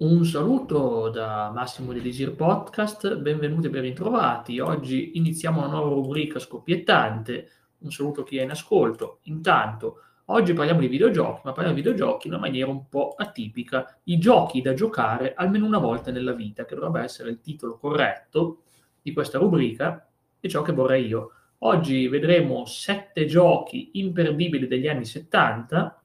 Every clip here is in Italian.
Un saluto da Massimo dell'Easir Podcast, benvenuti e ben ritrovati. Oggi iniziamo una nuova rubrica scoppiettante. Un saluto a chi è in ascolto. Intanto, oggi parliamo di videogiochi, ma parliamo di videogiochi in una maniera un po' atipica. I giochi da giocare almeno una volta nella vita, che dovrebbe essere il titolo corretto di questa rubrica e ciò che vorrei io. Oggi vedremo sette giochi imperdibili degli anni 70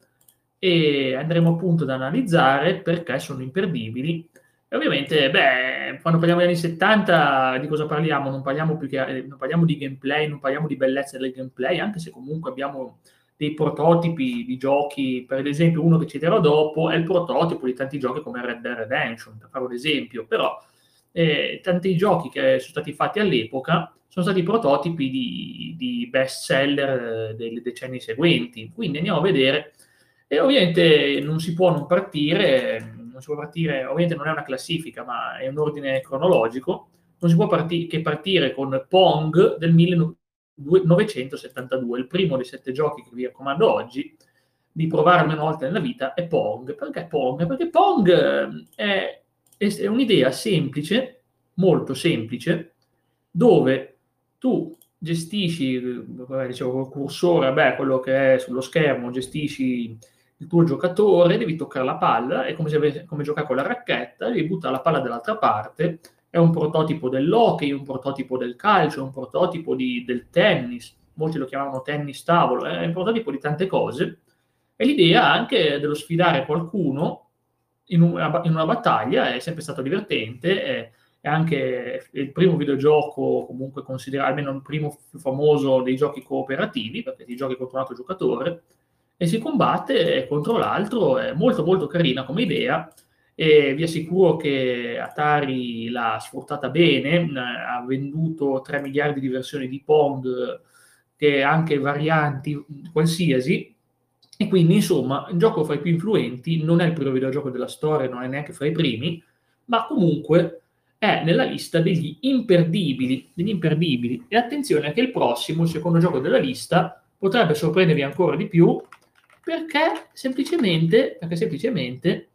e andremo appunto ad analizzare perché sono imperdibili. E ovviamente, beh, quando parliamo degli anni 70 di cosa parliamo? Non parliamo, più che, non parliamo di gameplay, non parliamo di bellezza del gameplay, anche se comunque abbiamo dei prototipi di giochi, per esempio uno che citerò dopo è il prototipo di tanti giochi come Red Dead Redemption, per fare un esempio, però eh, tanti giochi che sono stati fatti all'epoca sono stati prototipi di, di best seller eh, dei decenni seguenti, quindi andiamo a vedere e ovviamente non si può non partire, non si può partire, ovviamente non è una classifica, ma è un ordine cronologico, non si può parti- che partire con Pong del 1972, il primo dei sette giochi che vi raccomando oggi di provare almeno una volta nella vita è Pong. Perché Pong? Perché Pong è, è un'idea semplice, molto semplice, dove tu gestisci, dicevo, col cursore, beh, quello che è sullo schermo, gestisci il tuo giocatore, devi toccare la palla, è come, se come giocare con la racchetta, devi buttare la palla dall'altra parte, è un prototipo dell'hockey, un prototipo del calcio, un prototipo di, del tennis, molti lo chiamavano tennis tavolo, è un prototipo di tante cose, e l'idea anche dello sfidare qualcuno in una, in una battaglia è sempre stato divertente, è, è, anche il primo videogioco comunque considerato, almeno il primo più famoso dei giochi cooperativi, perché ti giochi contro un altro giocatore, e si combatte contro l'altro, è molto molto carina come idea e vi assicuro che Atari l'ha sfruttata bene, ha venduto 3 miliardi di versioni di Pong che anche varianti qualsiasi e quindi insomma il gioco fra i più influenti non è il primo videogioco della storia, non è neanche fra i primi, ma comunque è nella lista degli imperdibili, degli imperdibili. E attenzione che il prossimo, il secondo gioco della lista, potrebbe sorprendervi ancora di più perché semplicemente, perché semplicemente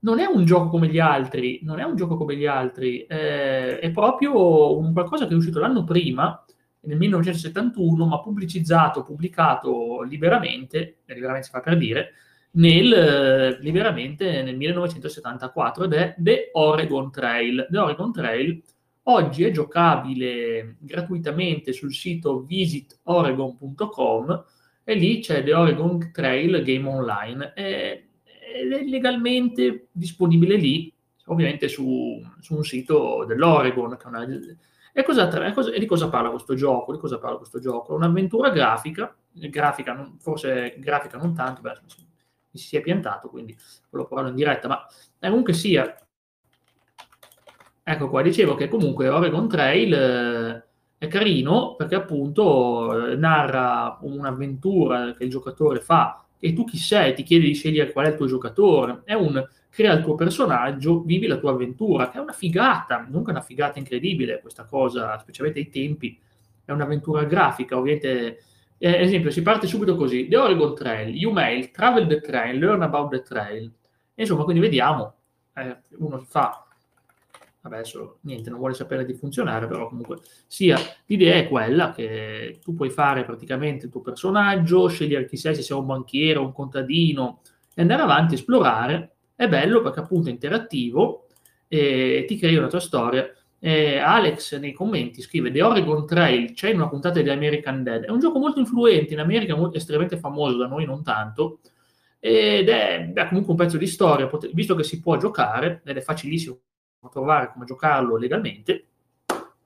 non è un gioco come gli altri, non è un gioco come gli altri, eh, è proprio un qualcosa che è uscito l'anno prima, nel 1971, ma pubblicizzato, pubblicato liberamente, liberamente si fa per dire, nel, liberamente nel 1974 ed è The Oregon Trail. The Oregon Trail oggi è giocabile gratuitamente sul sito visitoregon.com e lì c'è The Oregon Trail Game Online, è, è legalmente disponibile lì, ovviamente su, su un sito dell'Oregon. Una, e, cosa, cosa, e, di cosa parla questo gioco? Di cosa parla questo gioco? Un'avventura grafica, grafica forse grafica non tanto, beh, mi si è piantato, quindi volevo provarlo in diretta, ma comunque sia, ecco qua, dicevo che comunque Oregon Trail eh, è carino perché appunto eh, narra un'avventura che il giocatore fa e tu chi sei, ti chiede di scegliere qual è il tuo giocatore, è un crea il tuo personaggio, vivi la tua avventura, è una figata, non una figata incredibile questa cosa, specialmente ai tempi, è un'avventura grafica, ovviamente, eh, esempio, si parte subito così, The Oregon Trail, you mail, travel the trail, learn about the trail, insomma, quindi vediamo, eh, uno fa adesso niente, non vuole sapere di funzionare, però comunque sia l'idea è quella che tu puoi fare praticamente il tuo personaggio, scegliere chi sei, se sei un banchiere, un contadino, e andare avanti, esplorare. È bello perché appunto è interattivo e ti crei una tua storia. Eh, Alex nei commenti scrive The Oregon Trail, c'è in una puntata di American Dead. È un gioco molto influente in America, molto, estremamente famoso, da noi non tanto, ed è, è comunque un pezzo di storia, visto che si può giocare, ed è facilissimo trovare come giocarlo legalmente,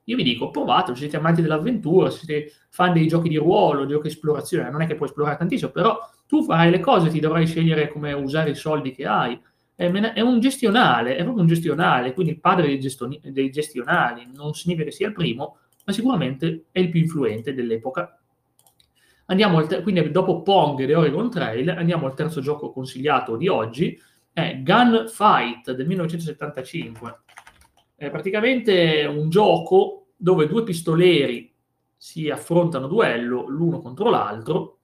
io vi dico provate, se siete amanti dell'avventura, se siete fan dei giochi di ruolo, giochi di esplorazione, non è che puoi esplorare tantissimo, però tu farai le cose, ti dovrai scegliere come usare i soldi che hai. È un gestionale, è proprio un gestionale, quindi il padre dei, gestioni, dei gestionali, non significa che sia il primo, ma sicuramente è il più influente dell'epoca. Andiamo al ter- quindi dopo Pong e The Oregon Trail, andiamo al terzo gioco consigliato di oggi, è Gunfight del 1975 è praticamente un gioco dove due pistoleri si affrontano a duello l'uno contro l'altro.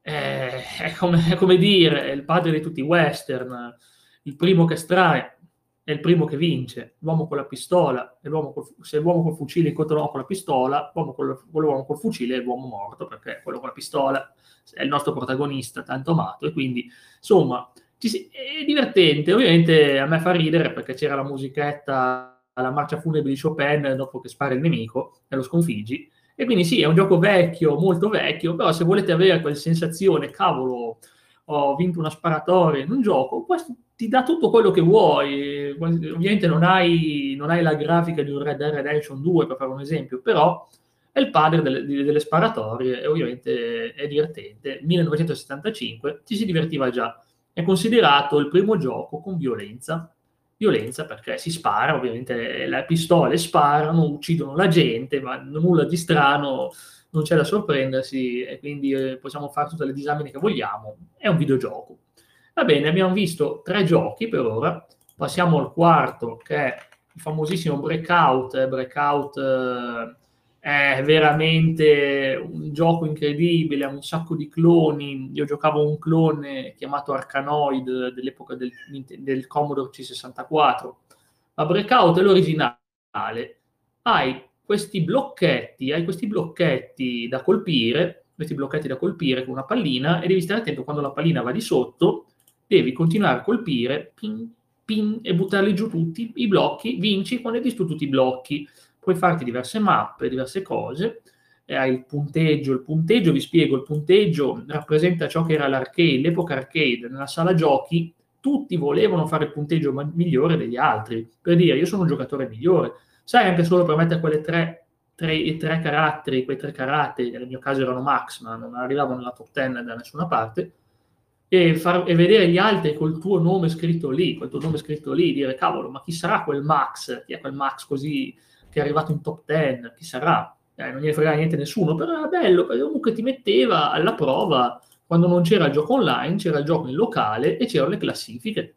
È, come, è come dire, è il padre di tutti i western, il primo che estrae è il primo che vince, l'uomo con la pistola, l'uomo col, se l'uomo col fucile incontra l'uomo con la pistola, l'uomo col, l'uomo col fucile è l'uomo morto, perché quello con la pistola è il nostro protagonista tanto amato, e quindi insomma si, è divertente, ovviamente a me fa ridere perché c'era la musichetta, la marcia funebre di Chopin dopo che spara il nemico e lo sconfiggi, e quindi sì, è un gioco vecchio, molto vecchio, però se volete avere quella sensazione, cavolo, ho vinto una sparatoria in un gioco, questo ti dà tutto quello che vuoi. Ovviamente non hai, non hai, la grafica di un Red Dead Redemption 2, per fare un esempio, però è il padre delle, delle sparatorie e ovviamente è divertente. 1975 ci si divertiva già. È considerato il primo gioco con violenza. Violenza perché si spara, ovviamente le pistole sparano, uccidono la gente, ma nulla di strano non c'è da sorprendersi e quindi eh, possiamo fare tutte le disamine che vogliamo. È un videogioco. Va bene, abbiamo visto tre giochi per ora. Passiamo al quarto, che è il famosissimo Breakout. Eh, Breakout eh, è veramente un gioco incredibile, ha un sacco di cloni. Io giocavo un clone chiamato Arcanoid dell'epoca del, del Commodore C64. Ma Breakout è l'originale. Hai questi blocchetti, hai questi blocchetti da colpire, questi blocchetti da colpire con una pallina e devi stare attento quando la pallina va di sotto, devi continuare a colpire pin, pin, e buttarli giù tutti i blocchi, vinci quando hai visto tutti i blocchi. Puoi farti diverse mappe, diverse cose, e hai il punteggio, il punteggio, vi spiego, il punteggio rappresenta ciò che era l'arcade, l'epoca arcade, nella sala giochi tutti volevano fare il punteggio migliore degli altri, per dire io sono un giocatore migliore, sai anche solo per mettere quelle tre, tre, tre caratteri, quei tre caratteri, nel mio caso erano max, ma non arrivavano nella top 10 da nessuna parte, e, far, e, vedere gli altri col tuo nome scritto lì, col tuo nome scritto lì, dire cavolo, ma chi sarà quel max? Chi è quel max così che è arrivato in top 10? Chi sarà? Eh, non gliene frega niente nessuno, però era bello, perché comunque ti metteva alla prova quando non c'era il gioco online, c'era il gioco in locale e c'erano le classifiche.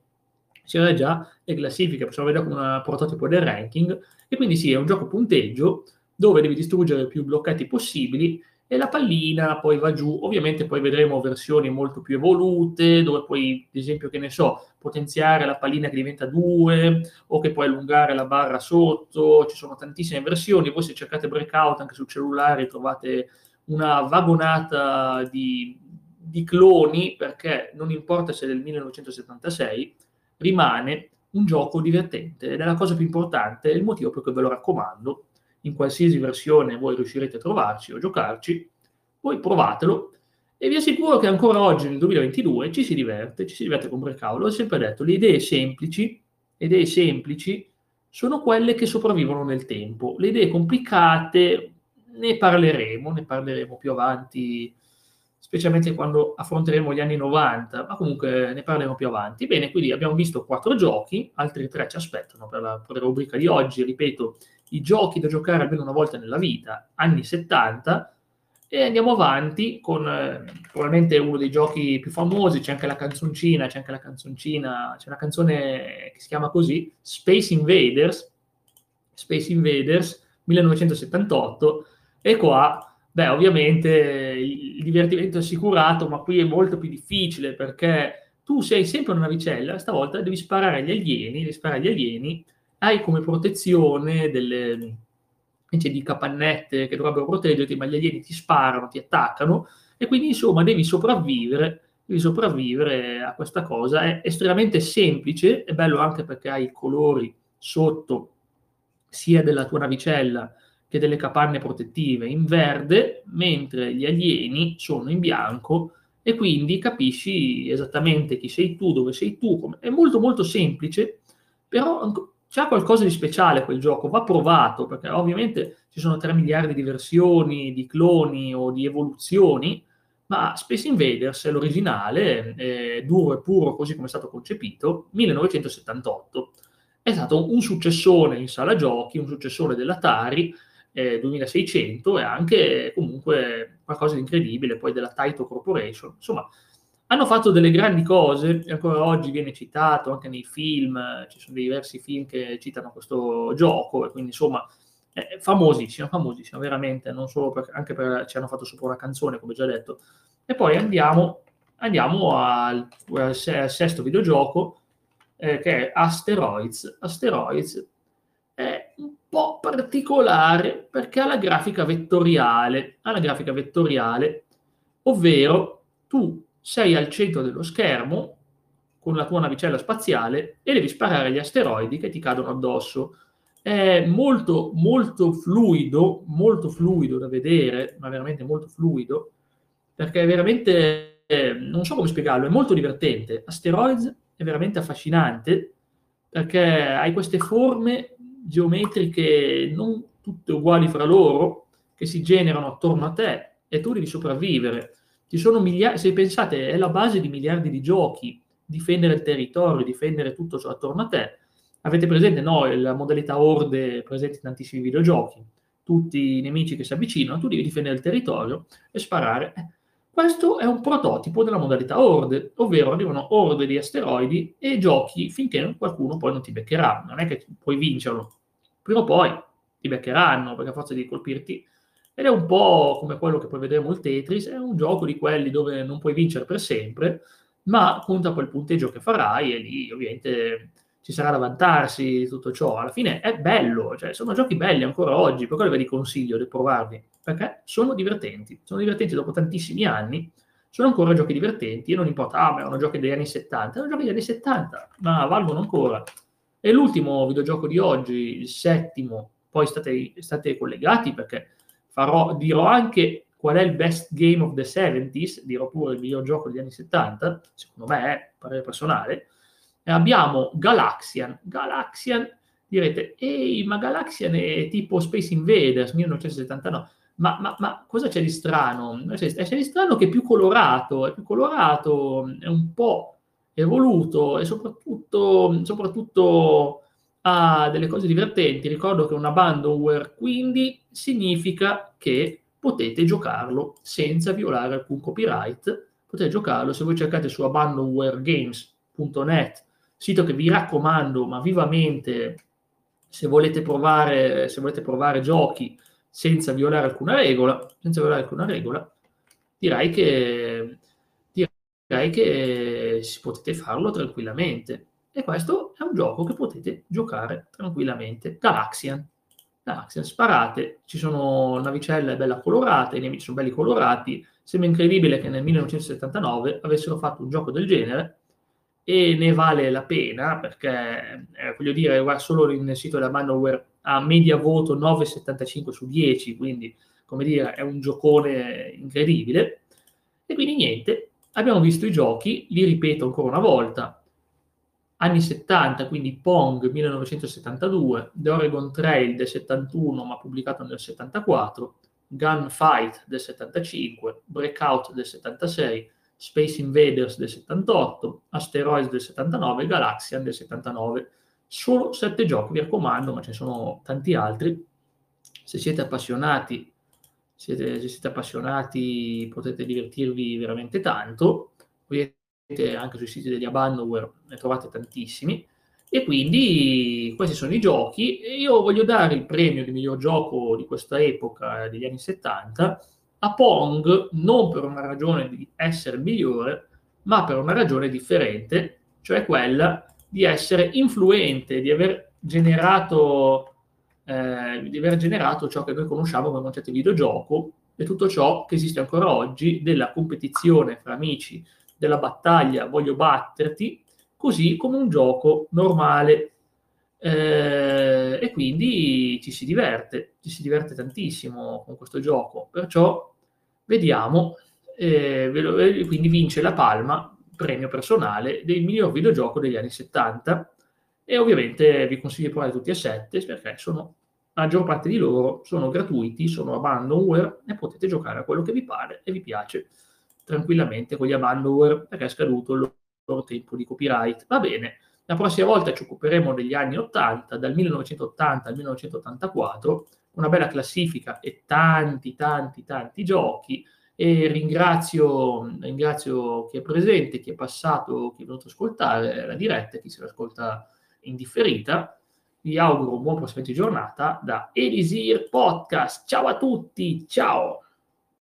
C'era già le classifiche, possiamo vedere come un prototipo del ranking, e quindi sì, è un gioco punteggio dove devi distruggere più blocchetti possibili e la pallina poi va giù. Ovviamente poi vedremo versioni molto più evolute, dove puoi, ad esempio, che ne so, potenziare la pallina che diventa 2 o che puoi allungare la barra sotto. Ci sono tantissime versioni. Voi se cercate Breakout anche sul cellulare trovate una vagonata di, di cloni, perché non importa se è del 1976, rimane un gioco divertente ed è la cosa più importante, è il motivo per cui ve lo raccomando, in qualsiasi versione voi riuscirete a trovarci o giocarci, voi provatelo e vi assicuro che ancora oggi nel 2022 ci si diverte, ci si diverte con Breakout, l'ho sempre detto, le idee semplici, le idee semplici sono quelle che sopravvivono nel tempo, le idee complicate ne parleremo, ne parleremo più avanti specialmente quando affronteremo gli anni 90, ma comunque ne parleremo più avanti. Bene, quindi abbiamo visto quattro giochi, altri tre ci aspettano per la, per la rubrica di oggi, ripeto, i giochi da giocare almeno una volta nella vita, anni 70, e andiamo avanti con eh, probabilmente uno dei giochi più famosi, c'è anche la canzoncina, c'è anche la canzoncina, c'è una canzone che si chiama così, Space Invaders, Space Invaders 1978, e qua Beh, ovviamente il divertimento è assicurato, ma qui è molto più difficile perché tu sei sempre una navicella, stavolta devi sparare agli alieni, devi sparare agli alieni, hai come protezione delle invece di capannette che dovrebbero proteggerti, ma gli alieni ti sparano, ti attaccano e quindi insomma devi sopravvivere, devi sopravvivere a questa cosa. È estremamente semplice, è bello anche perché hai i colori sotto sia della tua navicella che delle capanne protettive in verde, mentre gli alieni sono in bianco e quindi capisci esattamente chi sei tu, dove sei tu. È molto molto semplice, però c'è qualcosa di speciale quel gioco, va provato, perché ovviamente ci sono 3 miliardi di versioni, di cloni o di evoluzioni, ma Space Invaders l'originale, è duro e puro così come è stato concepito, 1978. È stato un successore in sala giochi, un successore dell'Atari, eh, 2600 e anche comunque qualcosa di incredibile poi della Taito Corporation. Insomma, hanno fatto delle grandi cose e ancora oggi viene citato anche nei film, ci sono diversi film che citano questo gioco quindi insomma eh, famosissimo, famosissimo veramente, non solo perché anche perché ci hanno fatto sopra una canzone come già detto. E poi andiamo, andiamo al, al sesto videogioco eh, che è Asteroids. Asteroids è un po' particolare perché ha la grafica vettoriale, ha la grafica vettoriale, ovvero tu sei al centro dello schermo con la tua navicella spaziale e devi sparare agli asteroidi che ti cadono addosso. È molto, molto fluido, molto fluido da vedere, ma veramente molto fluido, perché è veramente, eh, non so come spiegarlo, è molto divertente. Asteroids è veramente affascinante perché hai queste forme geometriche non tutte uguali fra loro che si generano attorno a te e tu devi sopravvivere. Ci sono miliardi, se pensate, è la base di miliardi di giochi, difendere il territorio, difendere tutto attorno a te. Avete presente, no, la modalità orde presente in tantissimi videogiochi, tutti i nemici che si avvicinano, tu devi difendere il territorio e sparare. Eh, questo è un prototipo della modalità orde, ovvero arrivano orde di asteroidi e giochi finché qualcuno poi non ti beccherà. Non è che puoi vincerlo, prima o poi ti beccheranno perché a forza di colpirti. Ed è un po' come quello che poi vedremo il Tetris, è un gioco di quelli dove non puoi vincere per sempre, ma conta il punteggio che farai e lì ovviamente ci sarà da vantarsi di tutto ciò. Alla fine è bello, cioè sono giochi belli ancora oggi, per quello ve li consiglio di provarli perché sono divertenti, sono divertenti dopo tantissimi anni, sono ancora giochi divertenti e non importa, ah, ma erano giochi degli anni 70, erano giochi degli anni 70, ma valgono ancora. E l'ultimo videogioco di oggi, il settimo, poi state, state collegati perché farò, dirò anche qual è il best game of the 70s, dirò pure il miglior gioco degli anni 70, secondo me è parere personale, e abbiamo Galaxian. Galaxian, direte, ehi, ma Galaxian è tipo Space Invaders 1979 ma, ma, ma, cosa c'è di strano? C'è, c'è, di strano che è più colorato, è più colorato, è un po' evoluto e soprattutto, soprattutto ha delle cose divertenti. Ricordo che un abandonware, quindi significa che potete giocarlo senza violare alcun copyright. Potete giocarlo se voi cercate su abandonwaregames.net, sito che vi raccomando, ma vivamente, se volete provare, se volete provare giochi senza violare alcuna regola, senza violare alcuna regola, direi che, direi che potete farlo tranquillamente. E questo è un gioco che potete giocare tranquillamente. Galaxian. Galaxian, sparate, ci sono navicelle bella colorate, i nemici sono belli colorati. Sembra incredibile che nel 1979 avessero fatto un gioco del genere e ne vale la pena perché, eh, voglio dire, guarda solo nel sito della Manoware a media voto 9,75 su 10, quindi come dire è un giocone incredibile. E quindi niente, abbiamo visto i giochi, li ripeto ancora una volta, anni 70, quindi Pong 1972, The Oregon Trail del 71 ma pubblicato nel 74, Gunfight del 75, Breakout del 76, Space Invaders del 78, Asteroids del 79 Galaxian del 79 solo sette giochi, vi raccomando, ma ce ne sono tanti altri. Se siete appassionati, siete, se siete appassionati potete divertirvi veramente tanto. Vedete anche sui siti degli Abandonware, ne trovate tantissimi. E quindi questi sono i giochi. Io voglio dare il premio di miglior gioco di questa epoca, degli anni 70, a Pong, non per una ragione di essere migliore, ma per una ragione differente, cioè quella di essere influente, di aver generato, eh, di aver generato ciò che noi conosciamo come concetto di videogioco e tutto ciò che esiste ancora oggi della competizione fra amici, della battaglia, voglio batterti, così come un gioco normale. Eh, e quindi ci si diverte, ci si diverte tantissimo con questo gioco. Perciò vediamo, eh, quindi vince la palma premio personale del miglior videogioco degli anni 70 e ovviamente vi consiglio di provare tutti e sette perché sono la maggior parte di loro sono gratuiti, sono abandonware e potete giocare a quello che vi pare e vi piace tranquillamente con gli abandonware perché è scaduto il loro tempo di copyright. Va bene, la prossima volta ci occuperemo degli anni 80, dal 1980 al 1984, una bella classifica e tanti, tanti, tanti giochi e ringrazio, ringrazio chi è presente, chi è passato, chi è venuto a ascoltare la diretta, chi se l'ascolta in differita. Vi auguro un buon proseguimento di giornata da Elisir Podcast. Ciao a tutti, ciao!